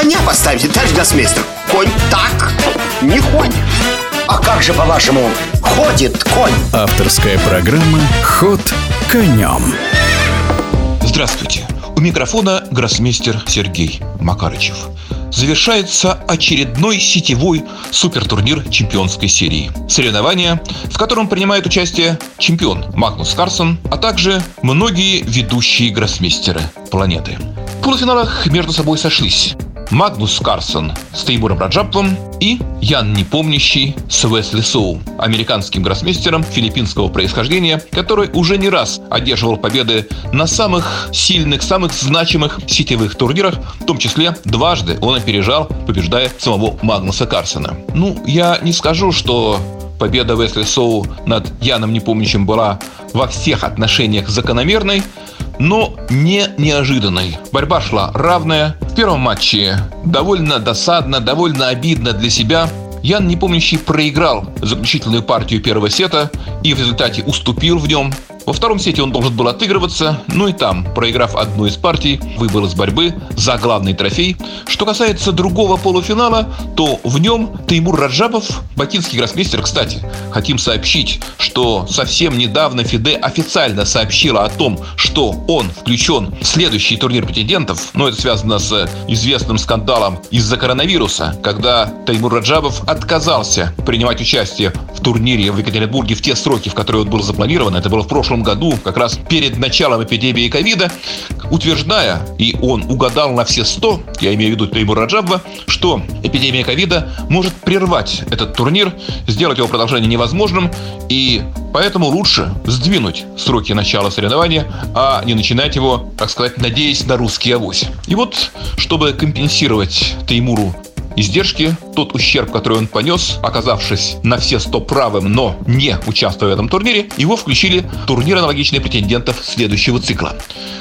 коня поставите, товарищ гроссмейстер Конь так не ходит А как же, по-вашему, ходит конь? Авторская программа «Ход конем» Здравствуйте! У микрофона гроссмейстер Сергей Макарычев. Завершается очередной сетевой супертурнир чемпионской серии. Соревнования, в котором принимает участие чемпион Магнус Карсон, а также многие ведущие гроссмейстеры планеты. В полуфиналах между собой сошлись Магнус Карсон с Теймуром Раджаповым и Ян Непомнящий с Уэсли Соу, американским гроссмейстером филиппинского происхождения, который уже не раз одерживал победы на самых сильных, самых значимых сетевых турнирах, в том числе дважды он опережал, побеждая самого Магнуса Карсона. Ну, я не скажу, что победа Уэсли Соу над Яном Непомнящим была во всех отношениях закономерной, но не неожиданной. Борьба шла равная. В первом матче довольно досадно, довольно обидно для себя. Ян Непомнящий проиграл заключительную партию первого сета и в результате уступил в нем во втором сете он должен был отыгрываться, ну и там, проиграв одну из партий, выбыл из борьбы за главный трофей. Что касается другого полуфинала, то в нем Теймур Раджабов, бакинский гроссмейстер, кстати, хотим сообщить, что совсем недавно Фиде официально сообщила о том, что он включен в следующий турнир претендентов, но это связано с известным скандалом из-за коронавируса, когда Теймур Раджабов отказался принимать участие в турнире в Екатеринбурге в те сроки, в которые он был запланирован. Это было в прошлом прошлом году, как раз перед началом эпидемии ковида, утверждая, и он угадал на все 100, я имею в виду Теймур Раджабова, что эпидемия ковида может прервать этот турнир, сделать его продолжение невозможным, и поэтому лучше сдвинуть сроки начала соревнования, а не начинать его, так сказать, надеясь на русский авось. И вот, чтобы компенсировать Теймуру издержки, тот ущерб, который он понес, оказавшись на все 100 правым, но не участвуя в этом турнире, его включили в турнир аналогичных претендентов следующего цикла.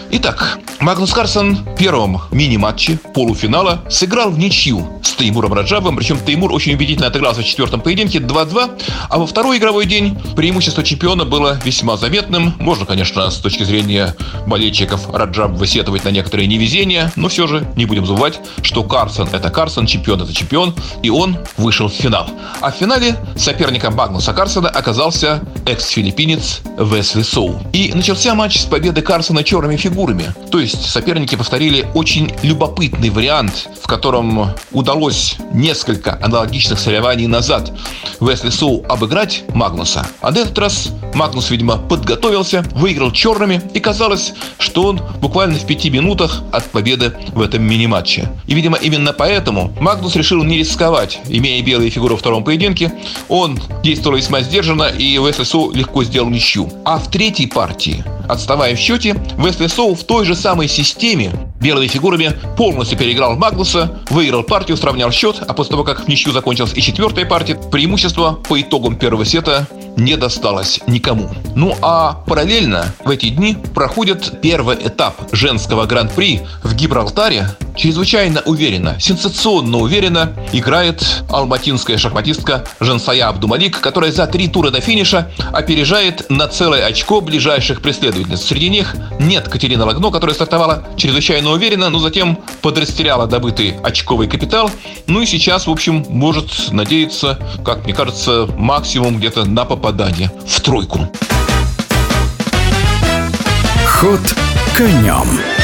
Итак, Магнус Карсон в первом мини-матче полуфинала сыграл в ничью с Теймуром Раджабом, причем Теймур очень убедительно отыгрался в четвертом поединке 2-2, а во второй игровой день преимущество чемпиона было весьма заметным. Можно, конечно, с точки зрения болельщиков Раджаб высетовать на некоторые невезения, но все же не будем забывать, что Карсон это Карсон, чемпион это чемпион, и он вышел в финал. А в финале соперником Магнуса Карсона оказался экс-филиппинец Весли Соу. И начался матч с победы Карсона черными фигурами. То есть соперники повторили очень любопытный вариант, в котором удалось несколько аналогичных соревнований назад Весли Соу обыграть Магнуса. А на этот раз Магнус, видимо, подготовился, выиграл черными, и казалось, что он буквально в пяти минутах от победы в этом мини-матче. И, видимо, именно поэтому Магнус решил не рисковать, имея белые фигуры во втором поединке. Он действовал весьма сдержанно, и Весли Соу легко сделал ничью. А в третьей партии, отставая в счете, Весли Соу в той же самой системе белыми фигурами полностью переиграл Магнуса, выиграл партию, сравнял счет, а после того, как в ничью закончилась и четвертая партия, преимущество по итогам первого сета не досталось никому. Ну а параллельно в эти дни проходит первый этап женского гран-при в Гибралтаре, чрезвычайно уверенно, сенсационно уверенно играет алматинская шахматистка Жансая Абдумалик, которая за три тура до финиша опережает на целое очко ближайших преследовательниц. Среди них нет Катерины Лагно, которая стартовала чрезвычайно уверенно, но затем подрастеряла добытый очковый капитал. Ну и сейчас, в общем, может надеяться, как мне кажется, максимум где-то на попадание в тройку. Ход конем.